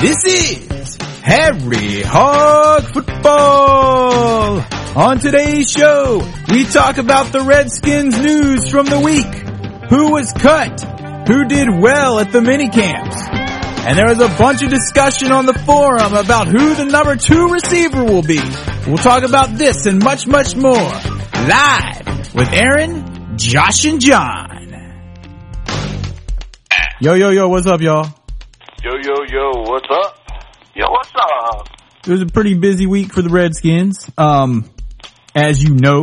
This is Harry Hog Football. On today's show, we talk about the Redskins news from the week. Who was cut? Who did well at the mini camps? And there is a bunch of discussion on the forum about who the number two receiver will be. We'll talk about this and much, much more live with Aaron, Josh, and John. Yo, yo, yo, what's up, y'all? Yo, yo, yo, what's up? Yo, what's up? It was a pretty busy week for the Redskins. Um, as you know,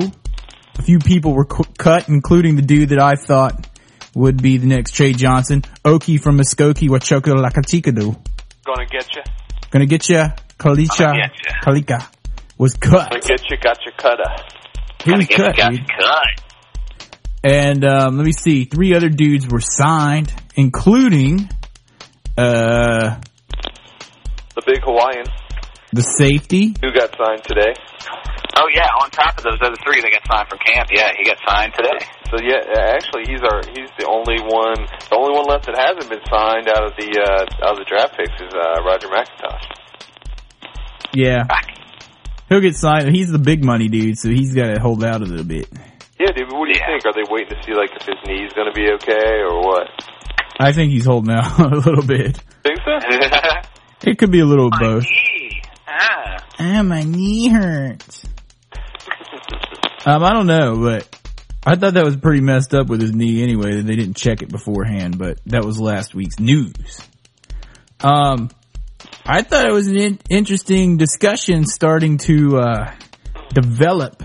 a few people were cu- cut, including the dude that I thought would be the next Trey Johnson. Oki from Muskogee, Wachoka Lakachikadu. Gonna get you. Gonna get ya, Kalicha, Gonna get ya. Kalika was cut. Gonna get you, got your cutter. He was Get cut, got cut. And, um, let me see, three other dudes were signed, including, uh, The big Hawaiian the safety. who got signed today. Oh yeah, on top of those other three that got signed from camp, yeah, he got signed today. So yeah, uh, actually he's our he's the only one the only one left that hasn't been signed out of the uh, out of the draft picks is uh, Roger McIntosh. Yeah. He'll get signed. He's the big money dude, so he's gotta hold out a little bit. Yeah, dude. What do you Yeah. think? Are they waiting to see like if his knee's gonna be okay or what? I think he's holding out a little bit. Think so? It could be a little of both. Gee, ah. Ah, my knee hurts. Um, I don't know, but I thought that was pretty messed up with his knee anyway, that they didn't check it beforehand, but that was last week's news. Um, I thought it was an in- interesting discussion starting to, uh, develop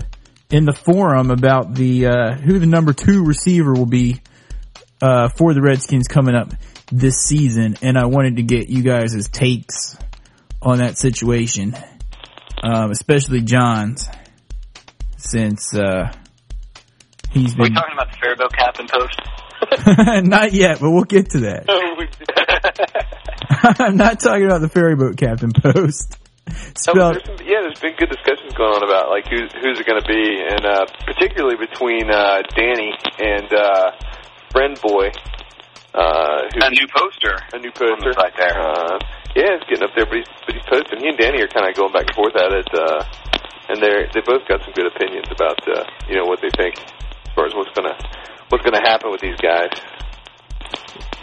in the forum about the, uh, who the number two receiver will be, uh, for the Redskins coming up this season, and I wanted to get you guys' takes on that situation, um, especially John's, since uh, he's Are we talking about the Faribault captain post? not yet, but we'll get to that. I'm not talking about the ferry boat captain post. Spelled, there's some, yeah, there's been good discussions going on about like who's who's it going to be, and uh, particularly between uh, Danny and uh, Friend Boy, uh, who A new poster. a new poster. the site there. Uh, yeah, it's getting up there, but he's but he's posting. He and Danny are kind of going back and forth at it, uh, and they're they both got some good opinions about uh, you know what they think as far as what's gonna what's gonna happen with these guys.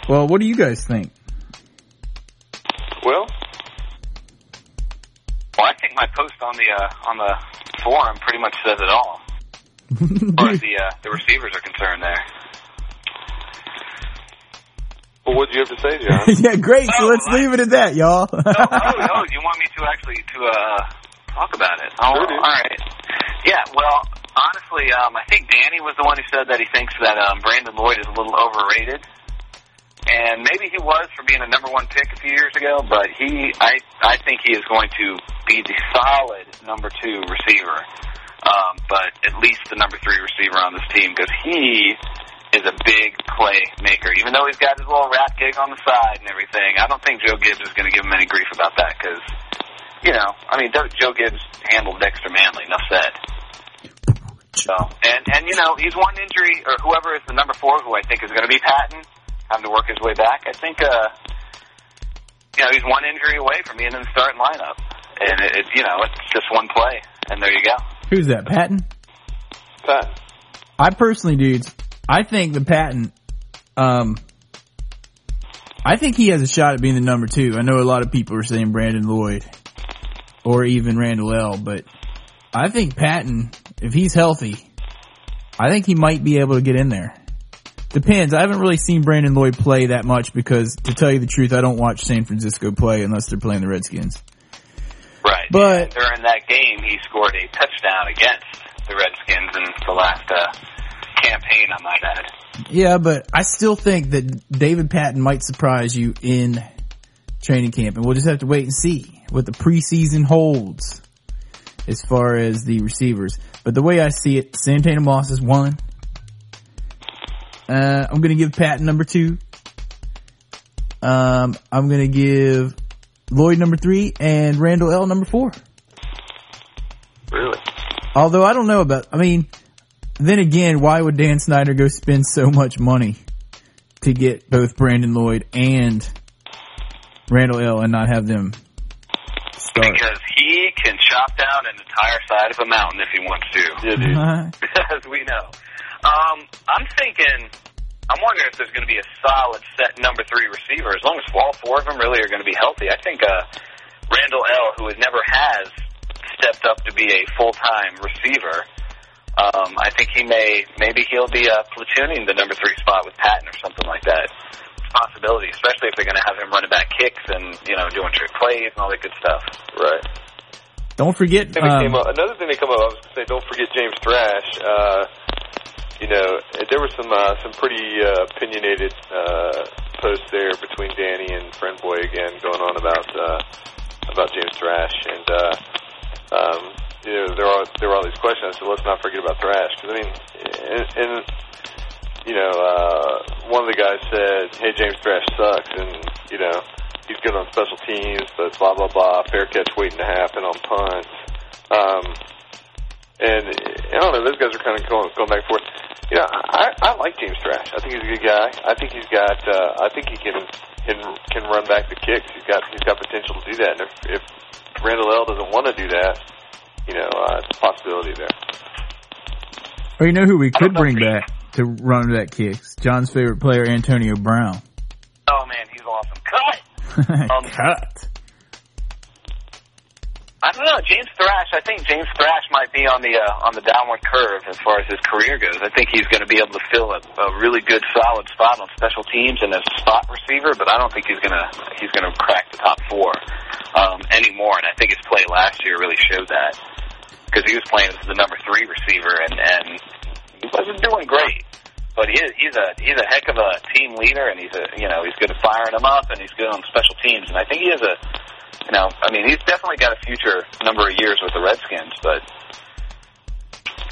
well, what do you guys think? Well, Well, I think my post on the uh, on the forum pretty much says it all, as far as the uh, the receivers are concerned. There. Well, what do you have to say, John? yeah, great. So Oh, let's I- leave it at that, y'all. oh, oh, oh, you want me to actually to uh talk about it? Oh, Sure, all right. Yeah, well, honestly, um, I think Danny was the one who said that he thinks that um, Brandon Lloyd is a little overrated, and maybe he was for being a number one pick a few years ago. But he, I, I think he is going to be the solid number two receiver, um, but at least the number three receiver on this team because he is a big play maker. Even though he's got his little rap gig on the side and everything, I don't think Joe Gibbs is going to give him any grief about that because, you know, I mean, Joe Gibbs handled Dexter Manley. Enough said. So, and and you know, he's one injury, or whoever is the number four, who I think is going to be Patton, having to work his way back. I think, uh, you know, he's one injury away from being in the starting lineup, and it, it you know, it's just one play, and there you go. Who's that, Patton? Pat, I personally, dudes, I think the Patton, um, I think he has a shot at being the number two. I know a lot of people are saying Brandon Lloyd or even Randle El, but I think Patton, if he's healthy, I think he might be able to get in there. Depends. I haven't really seen Brandon Lloyd play that much because, to tell you the truth, I don't watch San Francisco play unless they're playing the Redskins. Right. But- during that game, he scored a touchdown against the Redskins in the last uh, campaign. I might add. Yeah, but I still think that David Patton might surprise you in training camp, and we'll just have to wait and see what the preseason holds as far as the receivers. But the way I see it, Santana Moss is one. Uh, I'm gonna give Patton number two. Um, I'm gonna give Lloyd number three and Randle El number four. really? Although I don't know about, I mean, then again, why would Dan Snyder go spend so much money to get both Brandon Lloyd and Randle El. and not have them start? Because he can chop down an entire side of a mountain if he wants to. Yeah, dude. Uh, as we know. Um, I'm thinking, I'm wondering if there's going to be a solid set number three receiver. As long as all four of them really are going to be healthy, I think uh, Randle El., who has never has stepped up to be a full time receiver, um, I think he may maybe he'll be uh, platooning the number three spot with Patton or something like that. It's a possibility, especially if they're going to have him running back kicks and you know doing trick plays and all that good stuff. Right. don't forget. thing Um, came up, another thing that came up, I was going to say, don't forget James Thrash. Uh, you know, there were some uh, some pretty uh, opinionated uh, posts there between Danny and Friend Boy again going on about uh, about James Thrash, and uh, um, you know there are there were all these questions. I said, let's not forget about Thrash because I mean, and, and you know, uh, one of the guys said, "Hey, James Thrash sucks," and you know, he's good on special teams, but blah blah blah, fair catch waiting to happen on punts. Um, and I don't know, those guys are kind of going going back and forth. You know, I I like James Thrash. I think he's a good guy. I think he's got. Uh, I think he can can can run back the kicks. He's got he's got potential to do that. And if, if Randle El doesn't want to do that, you know, uh, it's a possibility there. or you know who we could bring back to run that kicks? John's favorite player, Antonio Brown. Oh man, he's awesome. Cut. Um, Cut. I don't know, James Thrash. I think James Thrash might be on the uh, on the downward curve as far as his career goes. I think he's going to be able to fill a, a really good, solid spot on special teams and as a spot receiver. But I don't think he's going to he's going to crack the top four um, anymore. And I think his play last year really showed that because he was playing as the number three receiver and and he wasn't doing great. But he he's a he's a heck of a team leader, and he's a you know he's good at firing them up, and he's good on special teams. And I think he is a you know, I mean, he's definitely got a future number of years with the Redskins, but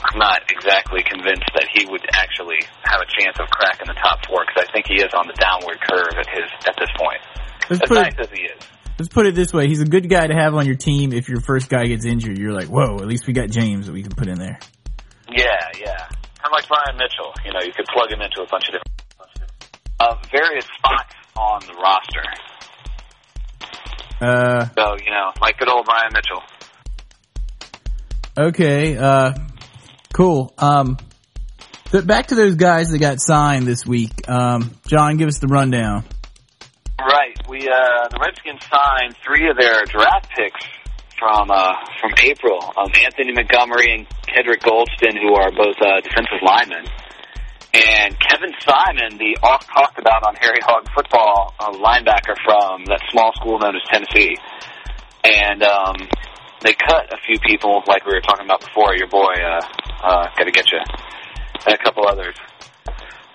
I'm not exactly convinced that he would actually have a chance of cracking the top four because I think he is on the downward curve at his at this point. Let's As nice it, as he is. let's put it this way: he's a good guy to have on your team. If your first guy gets injured, you're like, whoa, at least we got James that we can put in there. Yeah, yeah. Kind of like Brian Mitchell. You know, you could plug him into a bunch of different uh, various spots on the roster. Uh, So you know, like good old Brian Mitchell. okay, uh, cool. Um, but back to those guys that got signed this week. Um, John, give us the rundown. Right. We uh the Redskins signed three of their draft picks from uh from April. Um Anthony Montgomery and Kedric Golston who are both uh defensive linemen. And Kevin Simon, the oft talked about on Harry Hog football uh, linebacker from that small school known as Tennessee. And um they cut a few people like we were talking about before, your boy uh uh gotta get you and a couple others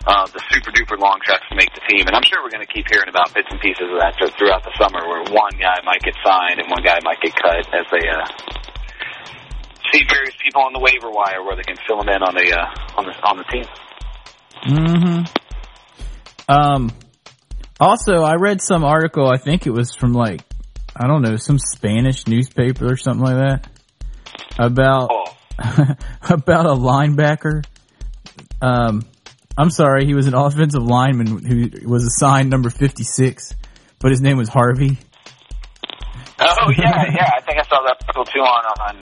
uh, the super duper long shots to make the team. And I'm sure we're going to keep hearing about bits and pieces of that throughout the summer, where one guy might get signed and one guy might get cut as they uh, see various people on the waiver wire where they can fill them in on the uh, on the on the team. Mm-hmm. Um, also, I read some article. I think it was from like I don't know some Spanish newspaper or something like that about Oh, about a linebacker. Um, I'm sorry, he was an offensive lineman who was assigned number 56, but his name was Harvey. oh yeah, yeah. I think I saw that article too on on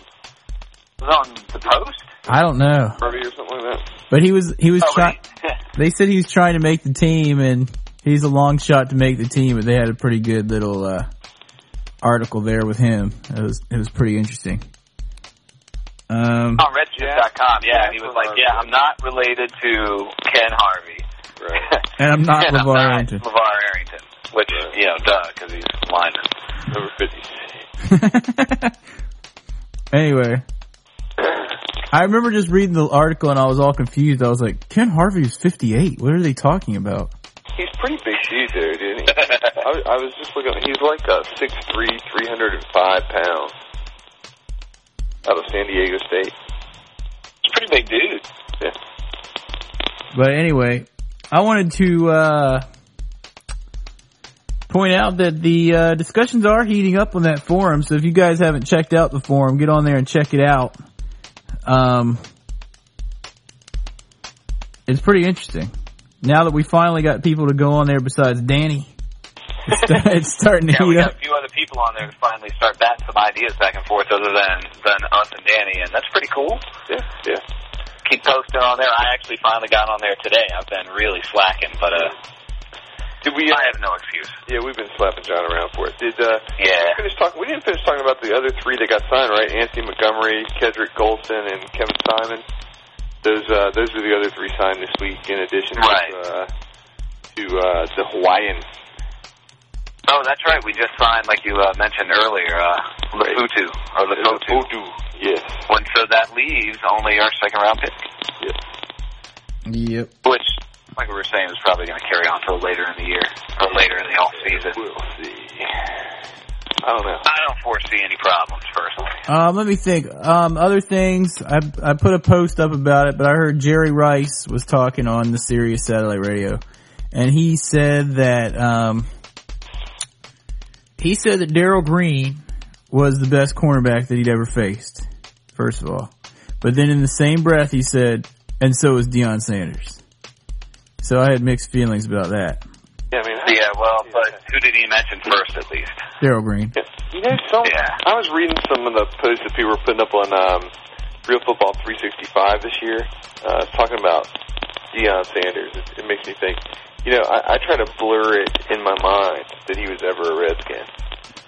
was on the Post. I don't know, Harvey or something like that. but he was he was Oh, trying. Wait. They said he was trying to make the team, and he's a long shot to make the team. But they had a pretty good little uh, article there with him. It was it was pretty interesting. Um, on Redskins.com. Yeah, and he was like, "Yeah, I'm not related to Ken Harvey." Right. and I'm not and I'm LaVar not Arrington. LaVar Arrington, which you know, duh, because he's lineman. Number 50. anyway, I remember just reading the article and I was all confused. I was like, Ken Harvey is 58. What are they talking about? He's pretty big dude there, didn't he? I, was- I was just looking. He's like uh, 6'3", 305 pounds. Out of San Diego State. He's a pretty big dude. Yeah. But anyway, I wanted to uh, point out that the uh, discussions are heating up on that forum. So if you guys haven't checked out the forum, get on there and check it out. Um, it's pretty interesting. Now that we finally got people to go on there besides Danny, it's starting to yeah, we heat got up. a few other people on there to finally start batting some ideas back and forth other than than us and Danny, and that's pretty cool. Yeah, yeah. Keep posting on there. I actually finally got on there today. I've been really slacking, but uh, Did we? Uh, I have no excuse. yeah, we've been slapping John around for it. Did uh, Yeah. we finish talking? We didn't finish talking about the other three that got signed, right? Anthony Montgomery, Kedric Golston, and Kevin Simon. Those uh, those were the other three signed this week, in addition Right. to uh, to uh, the Hawaiian. Oh, that's right. We just signed, like you uh, mentioned earlier, uh, Lafutu or Lafotu. Odu. Yes. When so that leaves only our second round pick, Yes. Yep. which, like we were saying, is probably going to carry on till later in the year or later in the off season. We'll see. I don't know. I don't foresee any problems personally. Um, let me think. Um, other things. I I put a post up about it, but I heard Jerry Rice was talking on the Sirius satellite radio, and he said that um, he said that Darrell Green was the best cornerback that he'd ever faced. First of all, but then in the same breath he said, and so is Deion Sanders. So I had mixed feelings about that. Yeah, I mean, Yeah, well, but who did he mention first, at least? Darrell Green. You know, some, Yeah. I was reading some of the posts that people were putting up on um, Real Football 365 this year, uh, talking about Deion Sanders. It, it makes me think. You know, I, I try to blur it in my mind that he was ever a Redskin.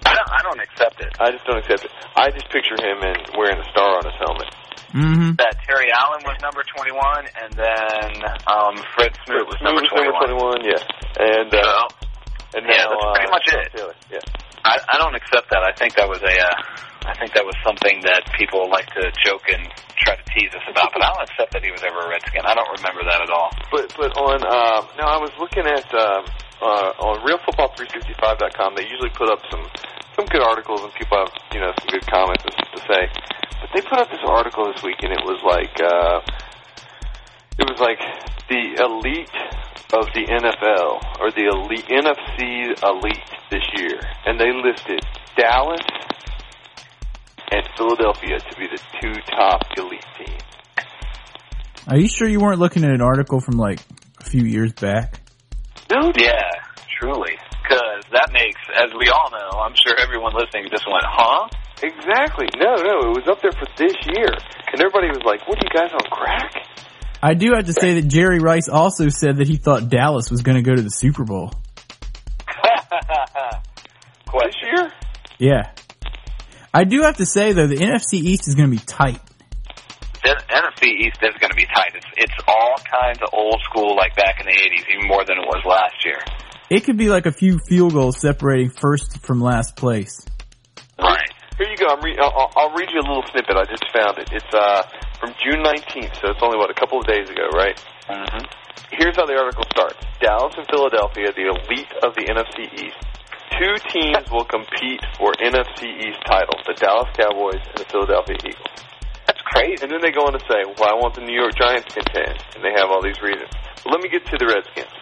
I don't. I don't accept it. I just don't accept it. I just picture him in wearing a star on his helmet. Mm-hmm. That Terry Allen was number twenty-one, and then um, Fred Smoot was number Smooth was twenty-one. number 21, yeah. And uh, So, and yeah, now, that's pretty uh, much it. Taylor, yeah. I, I don't accept that. I think that was a. Uh, I think that was something that people like to joke and try to tease us about, but I don't accept that he was ever a Redskin. I don't remember that at all. But but on um, no, I was looking at um, uh, on RealFootball365.com. They usually put up some some good articles and people have you know some good comments and stuff to say. But they put up this article this week and it was like uh, it was like the elite of the NFL or the elite NFC elite this year, and they listed Dallas and Philadelphia to be the two top elite teams. Are you sure you weren't looking at an article from like a few years back? No, Yeah, truly. Because that makes, as we all know, I'm sure everyone listening just went, huh? Exactly. No, no, it was up there for this year. And everybody was like, what are you guys on crack? I do have to say that Jerry Rice also said that he thought Dallas was going to go to the Super Bowl. This year? Yeah. I do have to say though, the NFC East is going to be tight. The NFC East is going to be tight. It's, it's all kinds of old school, like back in the 80s, even more than it was last year. It could be like a few field goals separating first from last place. Right. Here you go. I'm re- I'll, I'll I'll read you a little snippet. I just found it. It's uh, from June 19th, so it's only, what, a couple of days ago, right? Mm-hmm. Here's how the article starts. Dallas and Philadelphia, the elite of the NFC East. Two teams will compete for NFC East titles, the Dallas Cowboys and the Philadelphia Eagles. That's crazy. And then they go on to say, well, I want the New York Giants to contend. And they have all these reasons. But let me get to the Redskins.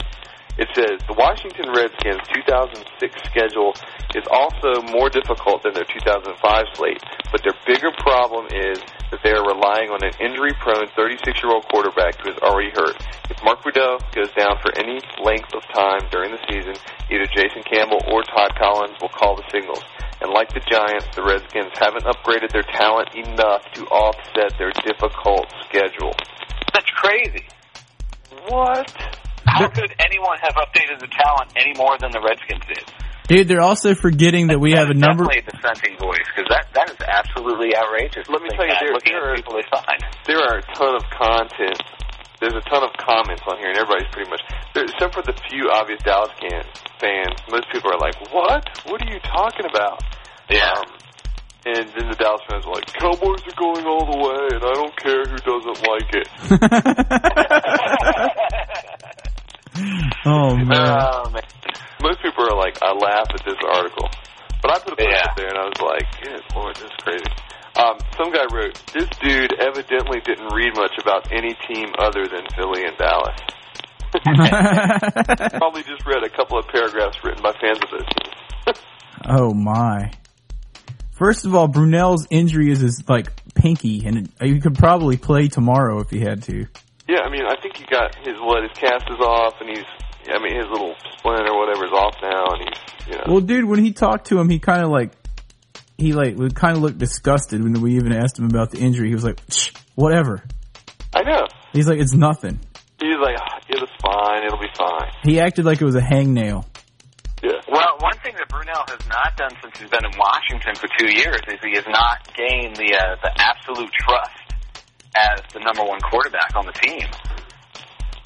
It says, the Washington Redskins 2006 schedule is also more difficult than their 2005 slate, but their bigger problem is that they are relying on an injury-prone 36-year-old quarterback who is already hurt. If Mark Boudreaux goes down for any length of time during the season, either Jason Campbell or Todd Collins will call the signals. And like the Giants, the Redskins haven't upgraded their talent enough to offset their difficult schedule. That's crazy. What? How could anyone have updated the talent any more than the Redskins did? Dude, they're also forgetting that we have a number. Definitely a dissenting voice because that that is absolutely outrageous. Let me tell you, there- looking there are- people they signed. There are a ton of content. There's a ton of comments on here, and everybody's pretty much, there, except for the few obvious Dallas can, fans, most people are like, what? What are you talking about? Yeah. Um, and then the Dallas fans are like, Cowboys are going all the way, and I don't care who doesn't like it. oh man. Oh, man. Most people are like, I laugh at this article. But I put a post Yeah. up there, and I was like, good lord, this is crazy. Um, some guy wrote, this dude evidently didn't read much about any team other than Philly and Dallas. Probably just read a couple of paragraphs written by fans of those teams. oh my. First of all, Brunell's injury is his like pinky, and it, he could probably play tomorrow if he had to. yeah, I mean, I think he got his what his cast is off, and he's I mean, his little splint or whatever is off now, and he's you know. Well, dude, when he talked to him, he kind of like he like would kind of look disgusted when we even asked him about the injury. He was like, "Shh, whatever. I know. He's like, it's nothing. He's like, "Ah, it's fine. It'll be fine. He acted like it was a hangnail. Yeah. Well, one thing that Brunell has not done since he's been in Washington for two years is he has not gained the uh, the absolute trust as the number one quarterback on the team.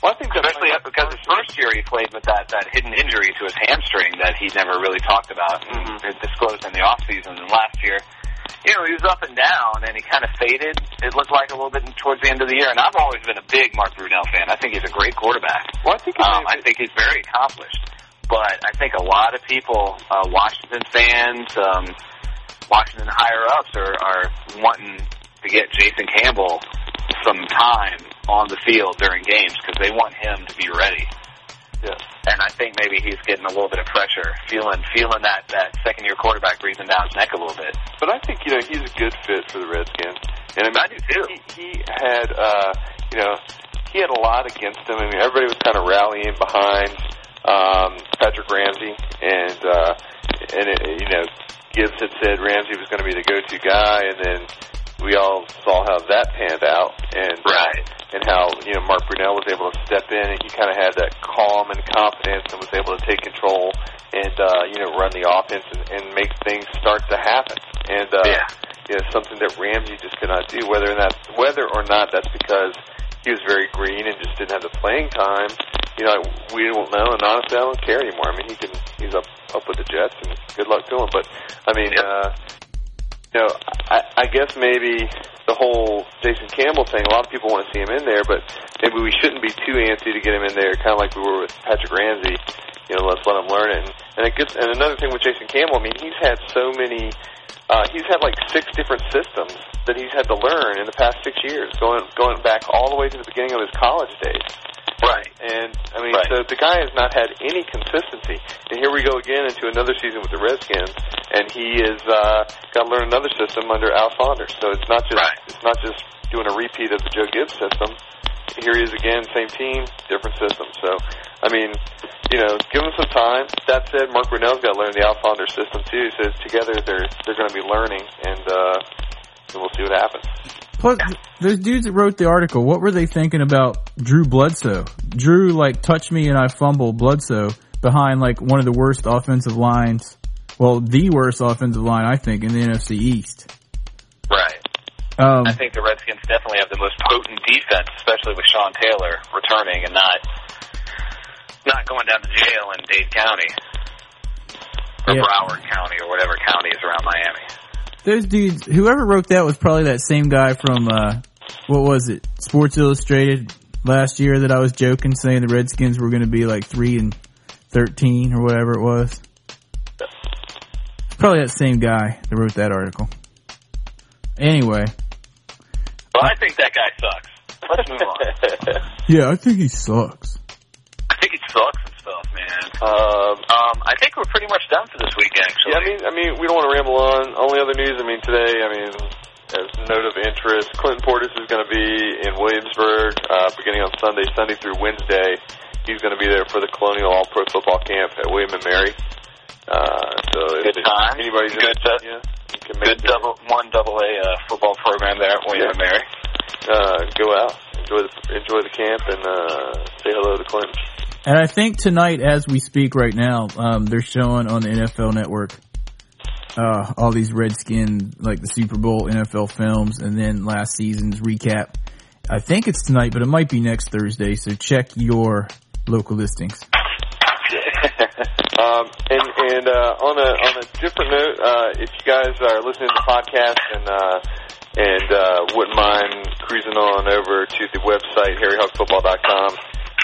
Well, I think Especially because his first year he played with that, that hidden injury to his hamstring that he never really talked about and Mhm. disclosed in the offseason. And last year, you know, he was up and down and he kind of faded, it looked like a little bit towards the end of the year. And I've always been a big Mark Brunell fan. I think he's a great quarterback. Well, I think Um, I think he's very accomplished. But I think a lot of people, uh, Washington fans, um, Washington higher ups are, are wanting to get Jason Campbell some time on the field during games because they want him to be ready. Yeah. And I think maybe he's getting a little bit of pressure, feeling feeling that that second year quarterback breathing down his neck a little bit. But I think you know he's a good fit for the Redskins, and I mean I do too. he, he had uh, you know he had a lot against him. I mean everybody was kind of rallying behind um, Patrick Ramsey, and uh, and it, you know Gibbs had said Ramsey was going to be the go-to guy, and then we all saw how that panned out, and Right. Mark Brunell was able to step in, and he kind of had that calm and confidence, and was able to take control and uh, you know run the offense and, and make things start to happen. And uh, Yeah. you know something that Ramsey just could not do. Whether or not whether or not that's because he was very green and just didn't have the playing time. You know, we don't know, and honestly, I don't care anymore. I mean, he can he's up up with the Jets, and good luck to him. But I mean, Yep. uh, you know, I, I guess maybe the whole Jason Campbell thing. A lot of people want to see him in there, but maybe we shouldn't be too antsy to get him in there, kind of like we were with Patrick Ramsey. You know, let's let him learn it. And, and it gets. And another thing with Jason Campbell, I mean, he's had so many. Uh, he's had like six different systems that he's had to learn in the past six years, going going back all the way to the beginning of his college days. Right. And I mean, Right. so the guy has not had any consistency. And here we go again into another season with the Redskins, and he is uh, got to learn another system under Al Saunders. So it's not just Right. it's not just doing a repeat of the Joe Gibbs system. Here he is again, same team, different system. So I mean, you know, give him some time. That said, Mark Brunell's got to learn the Al Saunders system too. So together they're they're going to be learning, and uh, and we'll see what happens. Plus, those dudes that wrote the article, what were they thinking about Drew Bledsoe? Drew like touched me and I fumbled Bledsoe behind like one of the worst offensive lines, well, the worst offensive line I think in the NFC East. Right. Um, I think the Redskins definitely have the most potent defense, especially with Sean Taylor returning and not not going down to jail in Dade County or Yeah. Broward County or whatever county is around Miami. Those dudes, whoever wrote that was probably that same guy from, uh, what was it, Sports Illustrated last year that I was joking saying the Redskins were going to be like 3 and 13 or whatever it was. Probably that same guy that wrote that article. Anyway. Well, I think that guy sucks. Let's move on. Yeah, I think he sucks. I think he sucks and stuff, man. um, Um, I think we're pretty much done for this week, actually. Yeah, I mean, I mean, we don't want to ramble on. Only other news, I mean, today, I mean, as note of interest, Clinton Portis is going to be in Williamsburg uh, beginning on Sunday, Sunday through Wednesday. He's going to be there for the Colonial All Pro Football Camp at William and Mary. Uh, so Good if time. anybody's Good, uh, yeah, you can make Good double one double A uh, football program there at William and Mary. uh, go out, enjoy the enjoy the camp, and uh, say hello to Clinton. And I think tonight, as we speak right now, um, they're showing on the NFL network, uh, all these Redskin, like the Super Bowl NFL films and then last season's recap. I think it's tonight, but it might be next Thursday, so check your local listings. Um, and and uh, on a on a different note, uh, if you guys are listening to the podcast and uh, and uh, wouldn't mind cruising on over to the website harryhogfootball.com,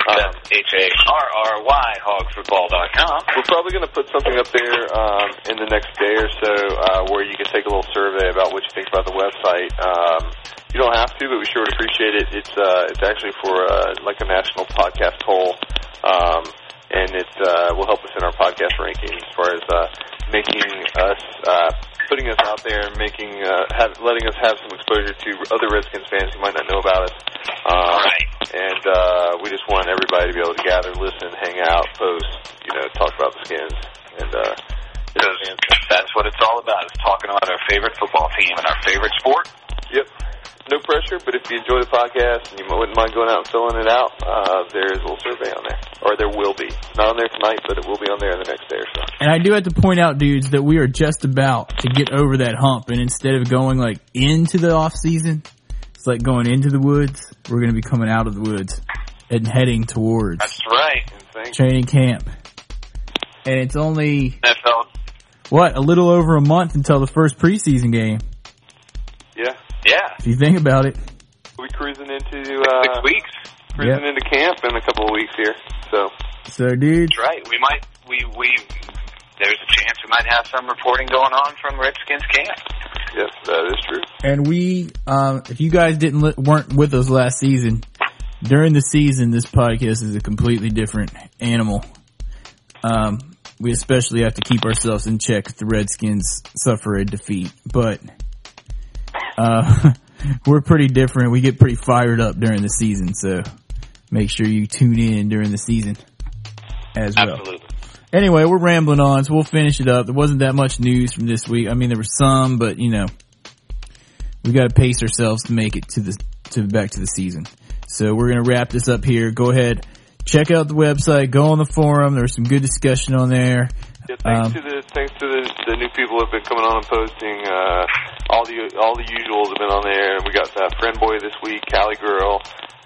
um, That's H A R R Y hogfootball.com. we're probably going to put something up there um, in the next day or so uh, where you can take a little survey about what you think about the website. Um, you don't have to, but we sure would appreciate it. It's uh, it's actually for uh, like a national podcast poll. Um, and it uh, will help us in our podcast rankings as far as uh, making us, uh, putting us out there, and making, uh, have, letting us have some exposure to other Redskins fans who might not know about us. Uh, Right. And uh, we just want everybody to be able to gather, listen, hang out, post, you know, talk about the Skins, and uh, Because that's what it's all about, is talking about our favorite football team and our favorite sport. Yep. No pressure, but if you enjoy the podcast and you wouldn't mind going out and filling it out, uh, there's a little survey on there. Or there will be. Not on there tonight, but it will be on there the next day or so. And I do have to point out, dudes, that we are just about to get over that hump. And instead of going like into the off season, it's like going into the woods. We're going to be coming out of the woods and heading towards That's right. Training camp. And it's only NFL. what a little over a month until the first preseason game. Yeah. Yeah. If you think about it, We'll be cruising into, uh, Six weeks. cruising into camp in a couple of weeks here. So, so dude, That's right. We might. We we. There's a chance we might have some reporting going on from Redskins camp. yes, that is true. and we, um, if you guys didn't li- weren't with us last season, during the season, this podcast is a completely different animal. Um, we especially have to keep ourselves in check if the Redskins suffer a defeat, but uh, we're pretty different. We get pretty fired up during the season, so make sure you tune in during the season as well. Absolutely. Anyway, we're rambling on, so we'll finish it up. There wasn't that much news from this week. I mean, there was some, but you know, we got to pace ourselves to make it to the to back to the season. So we're gonna wrap this up here. Go ahead, check out the website, go on the forum. There was some good discussion on there. Yeah, thanks Um, to the thanks to the, the new people who have been coming on and posting. Uh, all the all the usuals have been on there. We got uh, friend boy this week, Cali girl.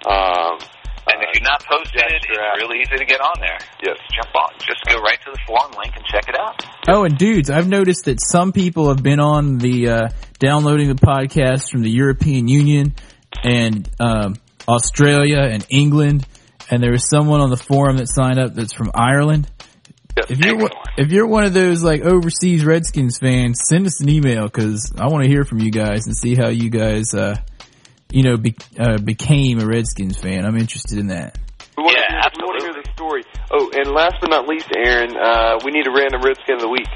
Um, And if you're not posted, Jack it's really easy to get on there. yes, Jump on. Just go right to the forum link and check it out. Oh, and dudes, I've noticed that some people have been on the uh, downloading the podcast from the European Union and um, Australia and England, and there was someone on the forum that signed up that's from Ireland. yes. If you're one- if you're one of those like overseas Redskins fans, send us an email because I want to hear from you guys and see how you guys, uh, you know, be, uh, became a Redskins fan. I'm interested in that. We want, Yeah, to hear, we want to hear the story. Oh, and last but not least, Aaron, uh, we need a random Redskin of the week.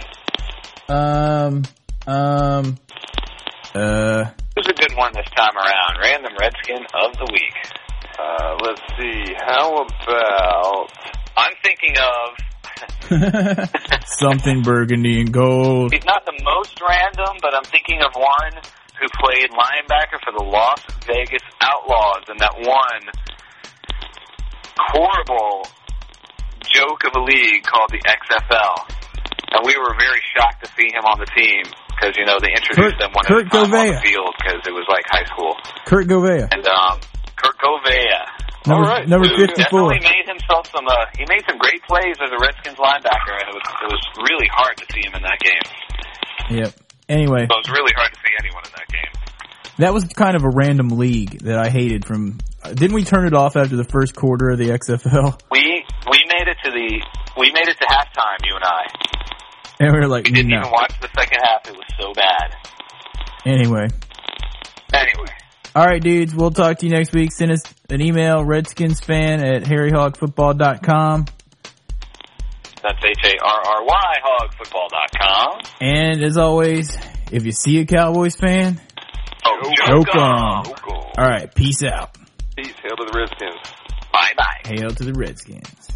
Um, um, uh, Who's a good one this time around? Random Redskin of the week. Uh, let's see. How about I'm thinking of. something burgundy and gold. He's not the most random, but I'm thinking of one who played linebacker for the Las Vegas Outlaws in that one horrible joke of a league called the XFL. And we were very shocked to see him on the team because, you know, they introduced Kurt- him one Kurt at a time on Gouveia. the field because it was like high school. Kurt Gouveia, And um, Kurt Gouveia. Number, All right. number who 54. definitely made himself some. Uh, he made some great plays as a Redskins linebacker, and it was it was really hard to see him in that game. Yep. Anyway, So it was really hard to see anyone in that game. that was kind of a random league that I hated from, uh, didn't we turn it off after the first quarter of the XFL? We we made it to the we made it to halftime. You and I. And we were like, We didn't no. even watch the second half. It was so bad. Anyway. Anyway, Alright dudes, we'll talk to you next week. Send us an email, redskinsfan at harryhogfootball.com. that's H A R R Y hogfootball.com. And as always, if you see a Cowboys fan, Oh, Joke joke on. on. Alright, peace out. Peace. Hail to the Redskins. Bye bye. Hail to the Redskins.